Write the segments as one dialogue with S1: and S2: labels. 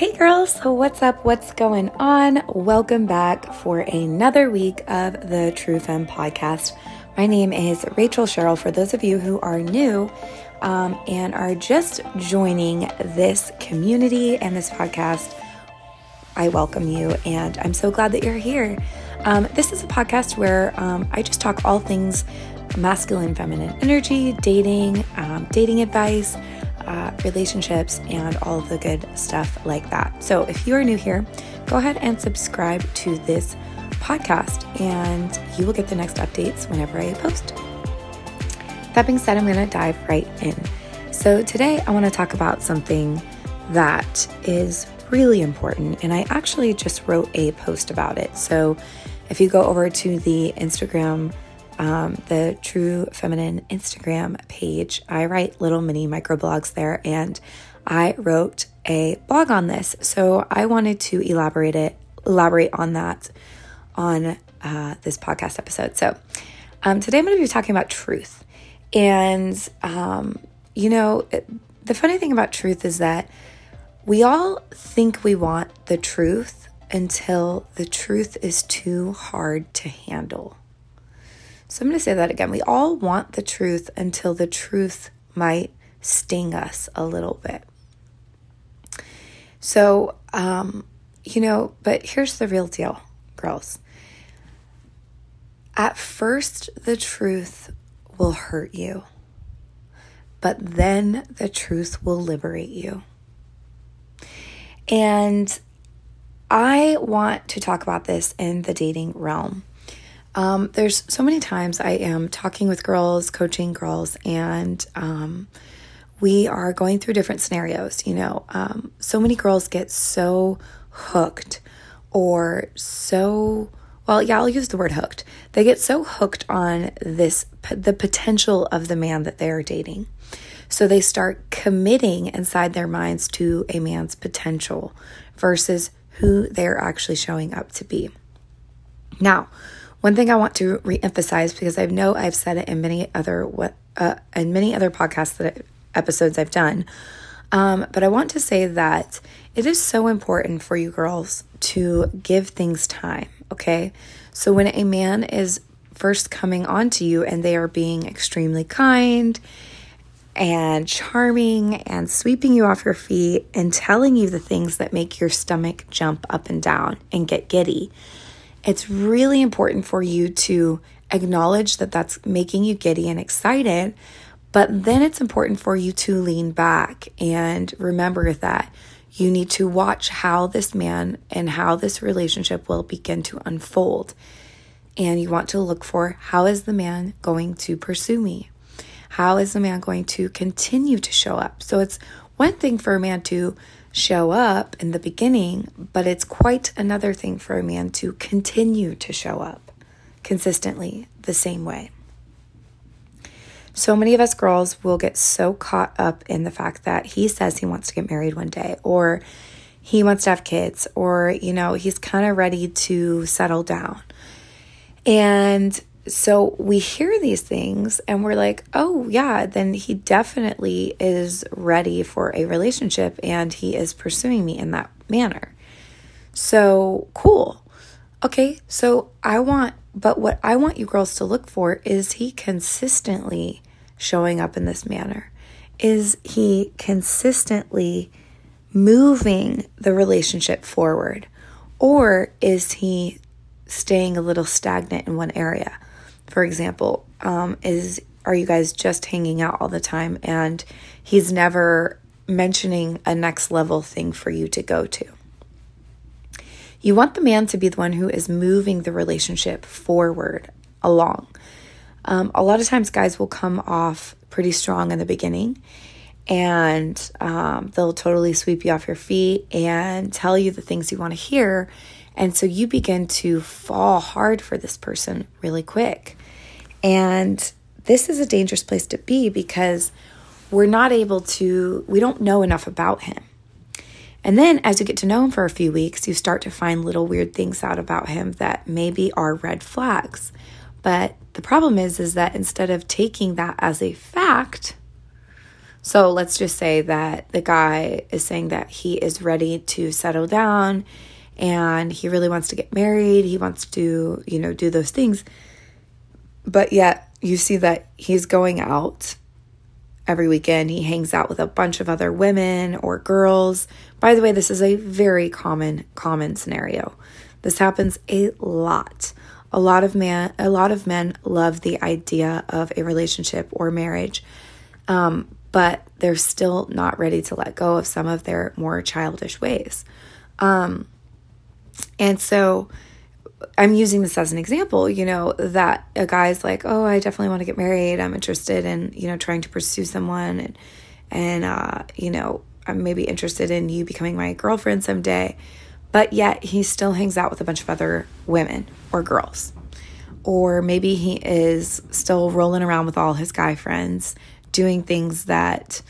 S1: Hey girls, what's up? What's going on? Welcome back for another week of the True Femme podcast. My name is Rachel Cheryl. For those of you who are new um, and are just joining this community and this podcast, I welcome you and I'm so glad that you're here. Um, this is a podcast where um, I just talk all things masculine, feminine energy, dating, um, dating advice uh, relationships, and all the good stuff like that. So, if you are new here, go ahead and subscribe to this podcast, and you will get the next updates whenever I post. That being said, I'm going to dive right in. So, today I want to talk about something that is really important, and I actually just wrote a post about it. So, if you go over to the Instagram um, the True Feminine Instagram page. I write little mini microblogs there, and I wrote a blog on this. So I wanted to elaborate it, elaborate on that on uh, this podcast episode. So um, today I'm going to be talking about truth, and um, you know, the funny thing about truth is that we all think we want the truth until the truth is too hard to handle. So I'm going to say that again. We all want the truth until the truth might sting us a little bit. So, um, you know, but here's the real deal, girls. At first, the truth will hurt you, but then the truth will liberate you. And I want to talk about this in the dating realm um, there's so many times I am talking with girls, coaching girls, and um, we are going through different scenarios. You know, um, so many girls get so hooked or so well yeah i'll use the word hooked. They get so hooked on this the potential of the man that they are dating. So they start committing inside their minds to a man's potential versus who they're actually showing up to be. Now one thing I want to reemphasize because I know I've said it in many other what uh, in many other podcasts that episodes I've done, um, but I want to say that it is so important for you girls to give things time. Okay, so when a man is first coming on to you and they are being extremely kind and charming and sweeping you off your feet and telling you the things that make your stomach jump up and down and get giddy it's really important for you to acknowledge that that's making you giddy and excited. But then it's important for you to lean back and remember that you need to watch how this man and how this relationship will begin to unfold. And you want to look for how is the man going to pursue me? How is the man going to continue to show up? So it's one thing for a man to show up in the beginning, but it's quite another thing for a man to continue to show up consistently the same way. So many of us girls will get so caught up in the fact that he says he wants to get married one day, or he wants to have kids, or, you know, he's kind of ready to settle down. And so we hear these things and we're like, oh, yeah, then he definitely is ready for a relationship and he is pursuing me in that manner. So cool. Okay, so I want, but what I want you girls to look for is he consistently showing up in this manner? Is he consistently moving the relationship forward? Or is he staying a little stagnant in one area? For example, um, is are you guys just hanging out all the time and he's never mentioning a next level thing for you to go to? You want the man to be the one who is moving the relationship forward along. Um, a lot of times, guys will come off pretty strong in the beginning and um, they'll totally sweep you off your feet and tell you the things you want to hear. And so you begin to fall hard for this person really quick. And this is a dangerous place to be because we're not able to, we don't know enough about him. And then as you get to know him for a few weeks, you start to find little weird things out about him that maybe are red flags. But the problem is is that instead of taking that as a fact, So let's just say that the guy is saying that he is ready to settle down and he really wants to get married. He wants to, you know, do those things. But yet you see that he's going out every weekend. He hangs out with a bunch of other women or girls. By the way, this is a very common common scenario. This happens a lot. A lot of man a lot of men love the idea of a relationship or marriage. Um, but they're still not ready to let go of some of their more childish ways. Um, and so I'm using this as an example, you know, that a guy's like, oh, I definitely want to get married. I'm interested in, you know, trying to pursue someone and, and, uh, you know, I'm maybe interested in you becoming my girlfriend someday. But yet he still hangs out with a bunch of other women or girls. Or maybe he is still rolling around with all his guy friends, doing things that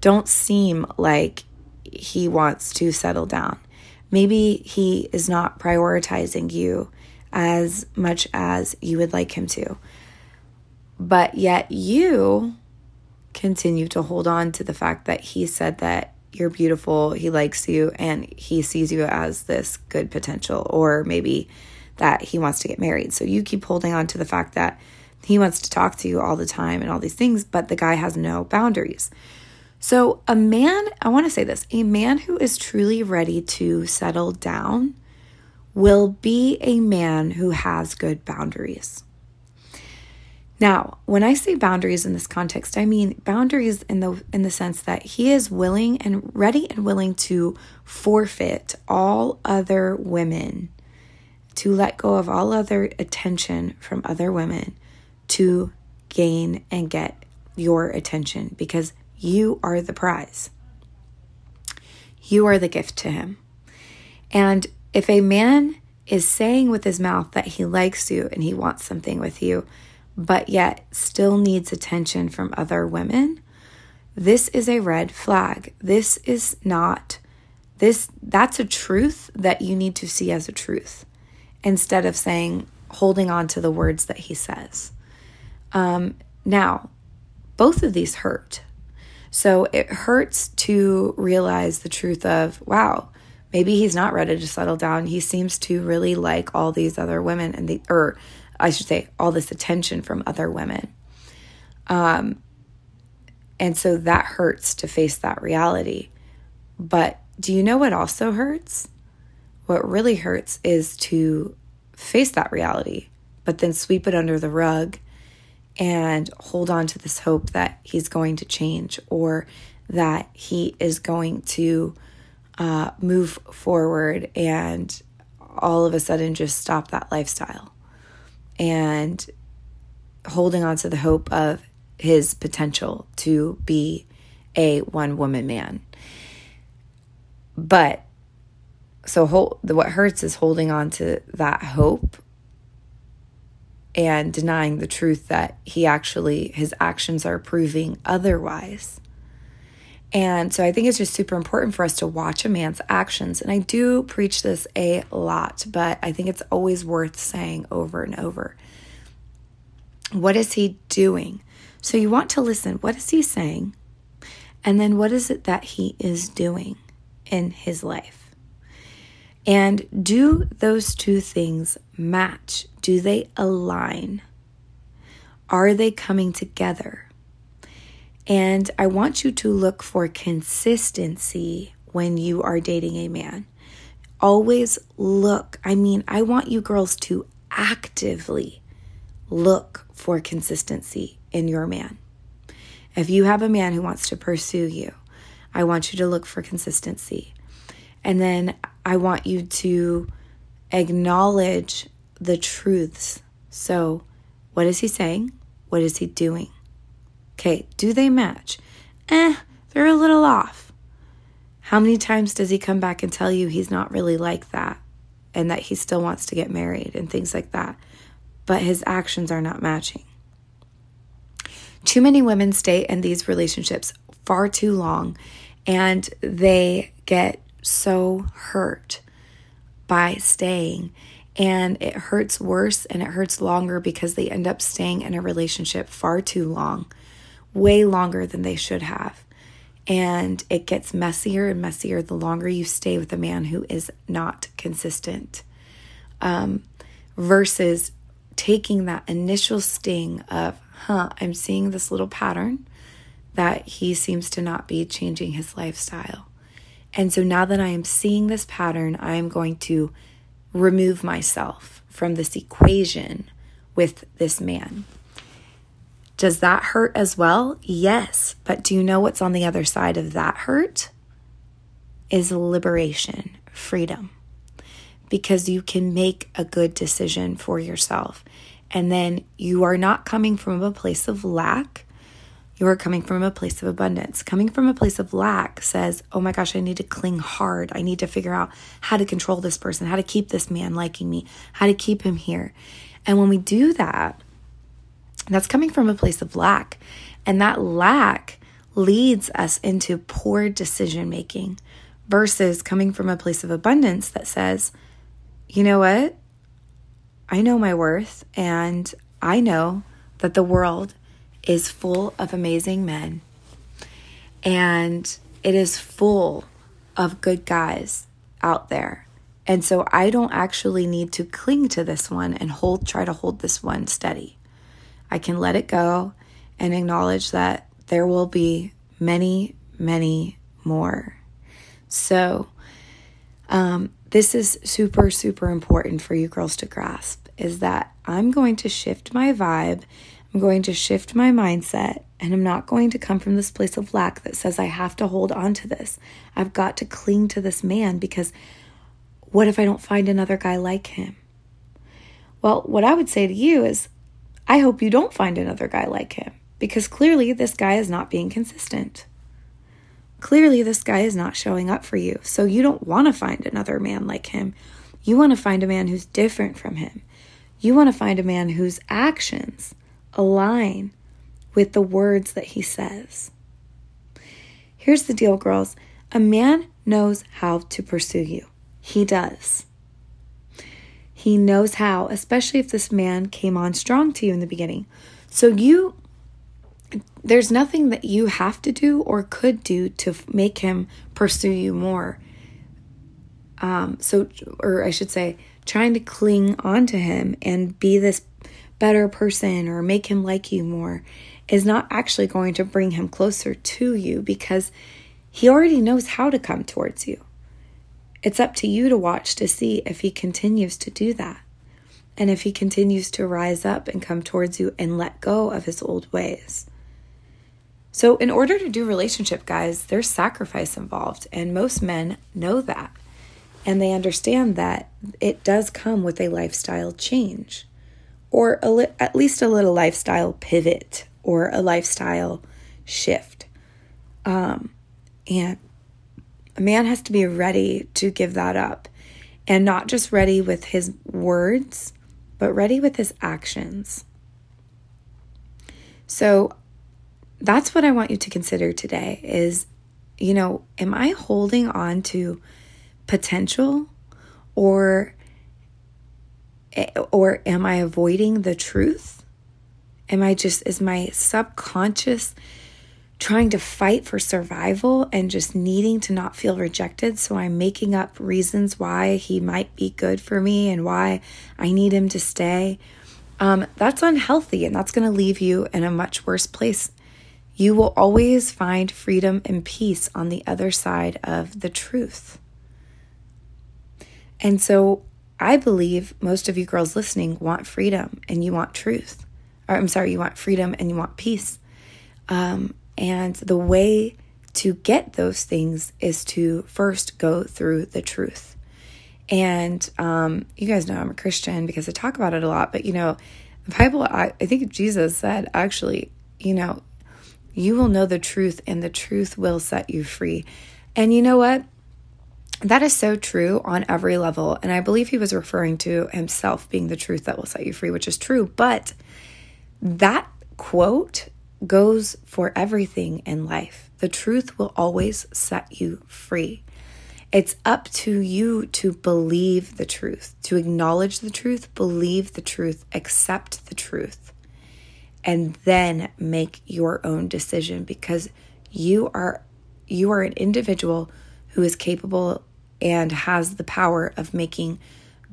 S1: don't seem like he wants to settle down. Maybe he is not prioritizing you as much as you would like him to. But yet you continue to hold on to the fact that he said that you're beautiful, he likes you, and he sees you as this good potential, or maybe that he wants to get married. So you keep holding on to the fact that he wants to talk to you all the time and all these things, but the guy has no boundaries. So, a man, I want to say this a man who is truly ready to settle down will be a man who has good boundaries. Now, when I say boundaries in this context, I mean boundaries in the in the sense that he is willing and ready and willing to forfeit all other women, to let go of all other attention from other women to gain and get your attention because you are the prize. You are the gift to him. And if a man is saying with his mouth that he likes you and he wants something with you, but yet still needs attention from other women, this is a red flag. This is not this that's a truth that you need to see as a truth instead of saying holding on to the words that he says. Um, now, both of these hurt. So it hurts to realize the truth of, wow, maybe he's not ready to settle down. He seems to really like all these other women and the or I should say all this attention from other women. Um and so that hurts to face that reality. But do you know what also hurts? What really hurts is to face that reality, but then sweep it under the rug and hold on to this hope that he's going to change or that he is going to uh, move forward and all of a sudden just stop that lifestyle and holding on to the hope of his potential to be a one woman man. But so hold, what hurts is holding on to that hope and denying the truth that he actually, his actions are proving otherwise. And so I think it's just super important for us to watch a man's actions. And I do preach this a lot, but I think it's always worth saying over and over. What is he doing? So you want to listen. What is he saying? And then what is it that he is doing in his life? And do those two things match? Do they align? Are they coming together? And I want you to look for consistency when you are dating a man. Always look. I mean, I want you girls to actively look for consistency in your man. If you have a man who wants to pursue you, I want you to look for consistency. And then I want you to acknowledge the truths. So, what is he saying? What is he doing? Okay, do they match? Eh, they're a little off. How many times does he come back and tell you he's not really like that and that he still wants to get married and things like that? But his actions are not matching. Too many women stay in these relationships far too long and they get so hurt by staying. And it hurts worse and it hurts longer because they end up staying in a relationship far too long, way longer than they should have. And it gets messier and messier the longer you stay with a man who is not consistent. Um, versus taking that initial sting of, huh, I'm seeing this little pattern that he seems to not be changing his lifestyle. And so now that I am seeing this pattern, I am going to remove myself from this equation with this man. Does that hurt as well? Yes. But do you know what's on the other side of that hurt? Is liberation, freedom. Because you can make a good decision for yourself. And then you are not coming from a place of lack. You are coming from a place of abundance. Coming from a place of lack says, oh my gosh, I need to cling hard. I need to figure out how to control this person, how to keep this man liking me, how to keep him here. And when we do that, that's coming from a place of lack. And that lack leads us into poor decision making versus coming from a place of abundance that says, you know what? I know my worth and I know that the world is full of amazing men and it is full of good guys out there. And so I don't actually need to cling to this one and hold try to hold this one steady. I can let it go and acknowledge that there will be many, many more. So, um, this is super, super important for you girls to grasp is that I'm going to shift my vibe, I'm going to shift my mindset, and I'm not going to come from this place of lack that says I have to hold on to this. I've got to cling to this man because what if I don't find another guy like him? Well, what I would say to you is I hope you don't find another guy like him because clearly this guy is not being consistent. Clearly, this guy is not showing up for you. So you don't want to find another man like him. You want to find a man who's different from him. You want to find a man whose actions align with the words that he says. Here's the deal, girls a man knows how to pursue you. He does. He knows how, especially if this man came on strong to you in the beginning. So you there's nothing that you have to do or could do to make him pursue you more. Um, so, or I should say, trying to cling onto him and be this better person or make him like you more is not actually going to bring him closer to you because he already knows how to come towards you. It's up to you to watch to see if he continues to do that and if he continues to rise up and come towards you and let go of his old ways. So, in order to do relationship, guys, there's sacrifice involved, and most men know that. And they understand that it does come with a lifestyle change or li- at least a little lifestyle pivot or a lifestyle shift. Um, and a man has to be ready to give that up and not just ready with his words, but ready with his actions. So that's what I want you to consider today is, you know, am I holding on to potential or or am I avoiding the truth? Am I just is my subconscious trying to fight for survival and just needing to not feel rejected. So I'm making up reasons why he might be good for me and why I need him to stay. Um, that's unhealthy and that's going to leave you in a much worse place. You will always find freedom and peace on the other side of the truth. And so I believe most of you girls listening want freedom and you want truth. Or I'm sorry, you want freedom and you want peace. Um, and the way to get those things is to first go through the truth. And um, you guys know I'm a Christian because I talk about it a lot, but you know, the Bible, I, I think Jesus said actually, you know, you will know the truth and the truth will set you free. And you know what? That is so true on every level. And I believe he was referring to himself being the truth that will set you free, which is true. But that quote goes for everything in life. The truth will always set you free. It's up to you to believe the truth, to acknowledge the truth, believe the truth, accept the truth, and then make your own decision because you are you are an individual who is capable and has the power of making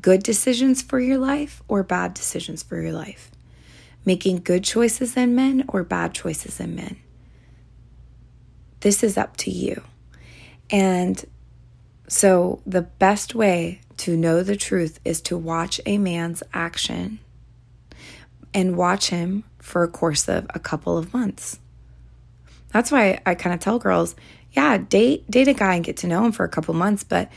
S1: good decisions for your life or bad decisions for your life, making good choices in men or bad choices in men. This is up to you. And so, the best way to know the truth is to watch a man's action and watch him for a course of a couple of months. That's why I kind of tell girls, yeah, date date a guy and get to know him for a couple months, but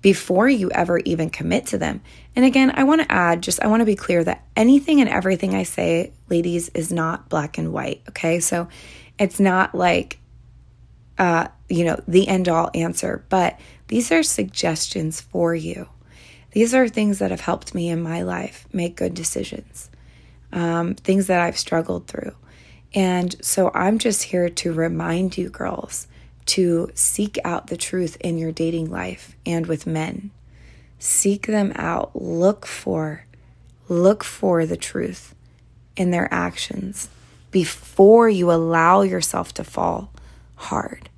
S1: before you ever even commit to them. And again, I want to add just I want to be clear that anything and everything I say, ladies, is not black and white, okay? So it's not like uh, you know, the end all answer, but these are suggestions for you. These are things that have helped me in my life make good decisions, um, things that I've struggled through. And so I'm just here to remind you, girls, to seek out the truth in your dating life and with men. Seek them out. Look for, look for the truth in their actions before you allow yourself to fall hard.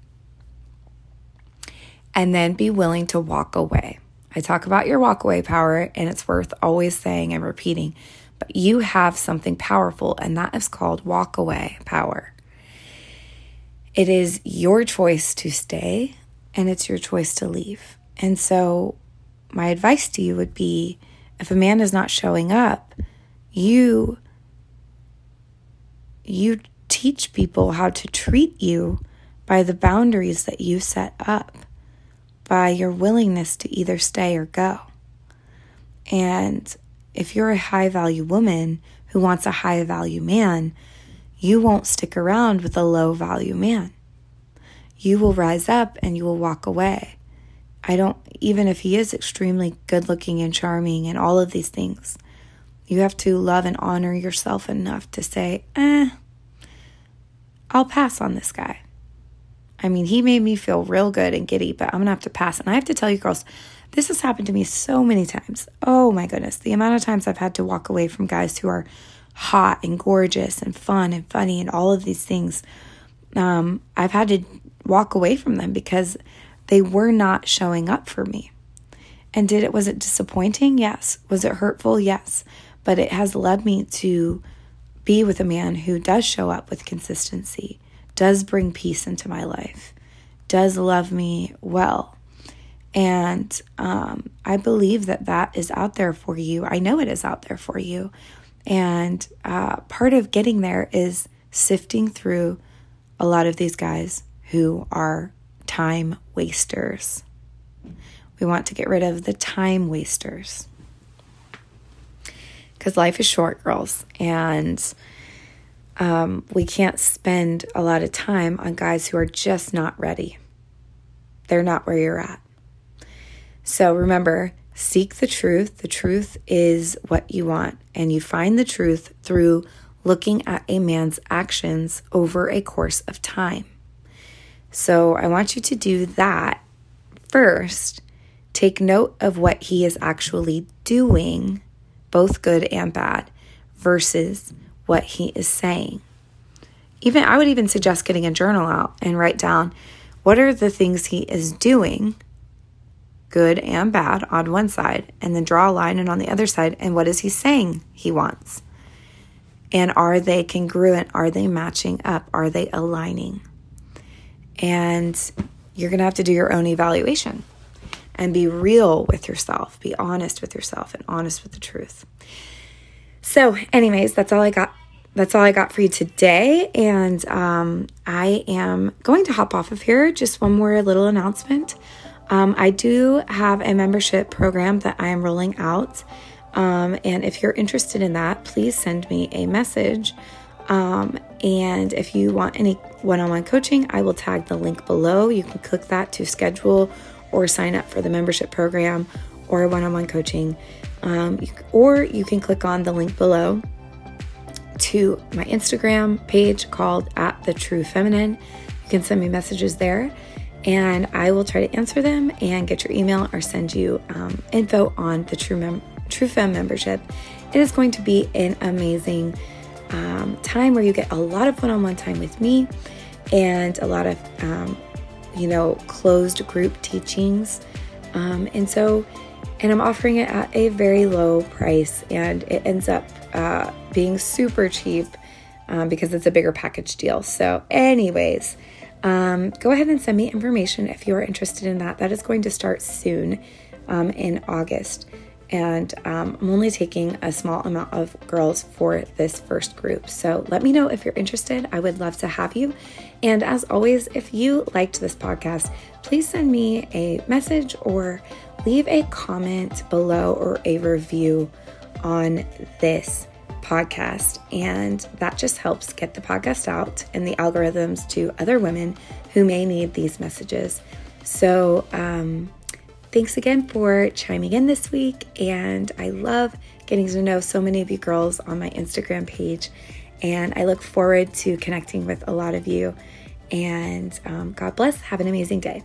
S1: And then be willing to walk away. I talk about your walkaway power, and it's worth always saying and repeating, but you have something powerful, and that is called walkaway power. It is your choice to stay and it's your choice to leave. And so, my advice to you would be if a man is not showing up, you you teach people how to treat you by the boundaries that you set up, by your willingness to either stay or go. And if you're a high value woman who wants a high value man, you won't stick around with a low value man. You will rise up and you will walk away. I don't, even if he is extremely good looking and charming and all of these things, you have to love and honor yourself enough to say, eh, I'll pass on this guy. I mean, he made me feel real good and giddy, but I'm gonna have to pass. And I have to tell you, girls, this has happened to me so many times. Oh my goodness, the amount of times I've had to walk away from guys who are hot and gorgeous and fun and funny and all of these things. Um, I've had to walk away from them because they were not showing up for me. And did it was it disappointing? Yes. Was it hurtful? Yes. But it has led me to be with a man who does show up with consistency, does bring peace into my life, does love me well. And um, I believe that that is out there for you. I know it is out there for you. And uh, part of getting there is sifting through a lot of these guys who are time wasters. We want to get rid of the time wasters. Because life is short, girls, and um, we can't spend a lot of time on guys who are just not ready. They're not where you're at. So remember, Seek the truth. The truth is what you want, and you find the truth through looking at a man's actions over a course of time. So I want you to do that first. Take note of what he is actually doing, both good and bad, versus what he is saying. Even I would even suggest getting a journal out and write down what are the things he is doing good and bad on one side, and then draw a line and on the other side, and what is he saying he wants? And are they congruent? Are they matching up? Are they aligning? And you're going to have to do your own evaluation and be real with yourself, be honest with yourself, and honest with the truth. So, anyways, that's all I got. That's all I got for you today. And um, I am going to hop off of here. Just one more little announcement. Um, I do have a membership program that I am rolling out. Um, and if you're interested in that, please send me a message. Um, and if you want any one on one coaching, I will tag the link below. You can click that to schedule or sign up for the membership program or one on one coaching. Um, or you can click on the link below to my Instagram page called at the true feminine. You can send me messages there and I will try to answer them and get your email or send you um, info on the True Mem- True Femme membership. It is going to be an amazing um, time where you get a lot of one-on-one time with me and a lot of um, you know, closed group teachings. Um, and so, and I'm offering it at a very low price, and it ends up uh, being super cheap um, because it's a bigger package deal. So, anyways, um, go ahead and send me information if you're interested in that. That is going to start soon um, in August. And um, I'm only taking a small amount of girls for this first group. So let me know if you're interested. I would love to have you. And as always, if you liked this podcast, please send me a message or leave a comment below or a review on this podcast. And that just helps get the podcast out and the algorithms to other women who may need these messages. So, um, thanks again for chiming in this week. And I love getting to know so many of you girls on my Instagram page. And I look forward to connecting with a lot of you. And um, God bless. Have an amazing day.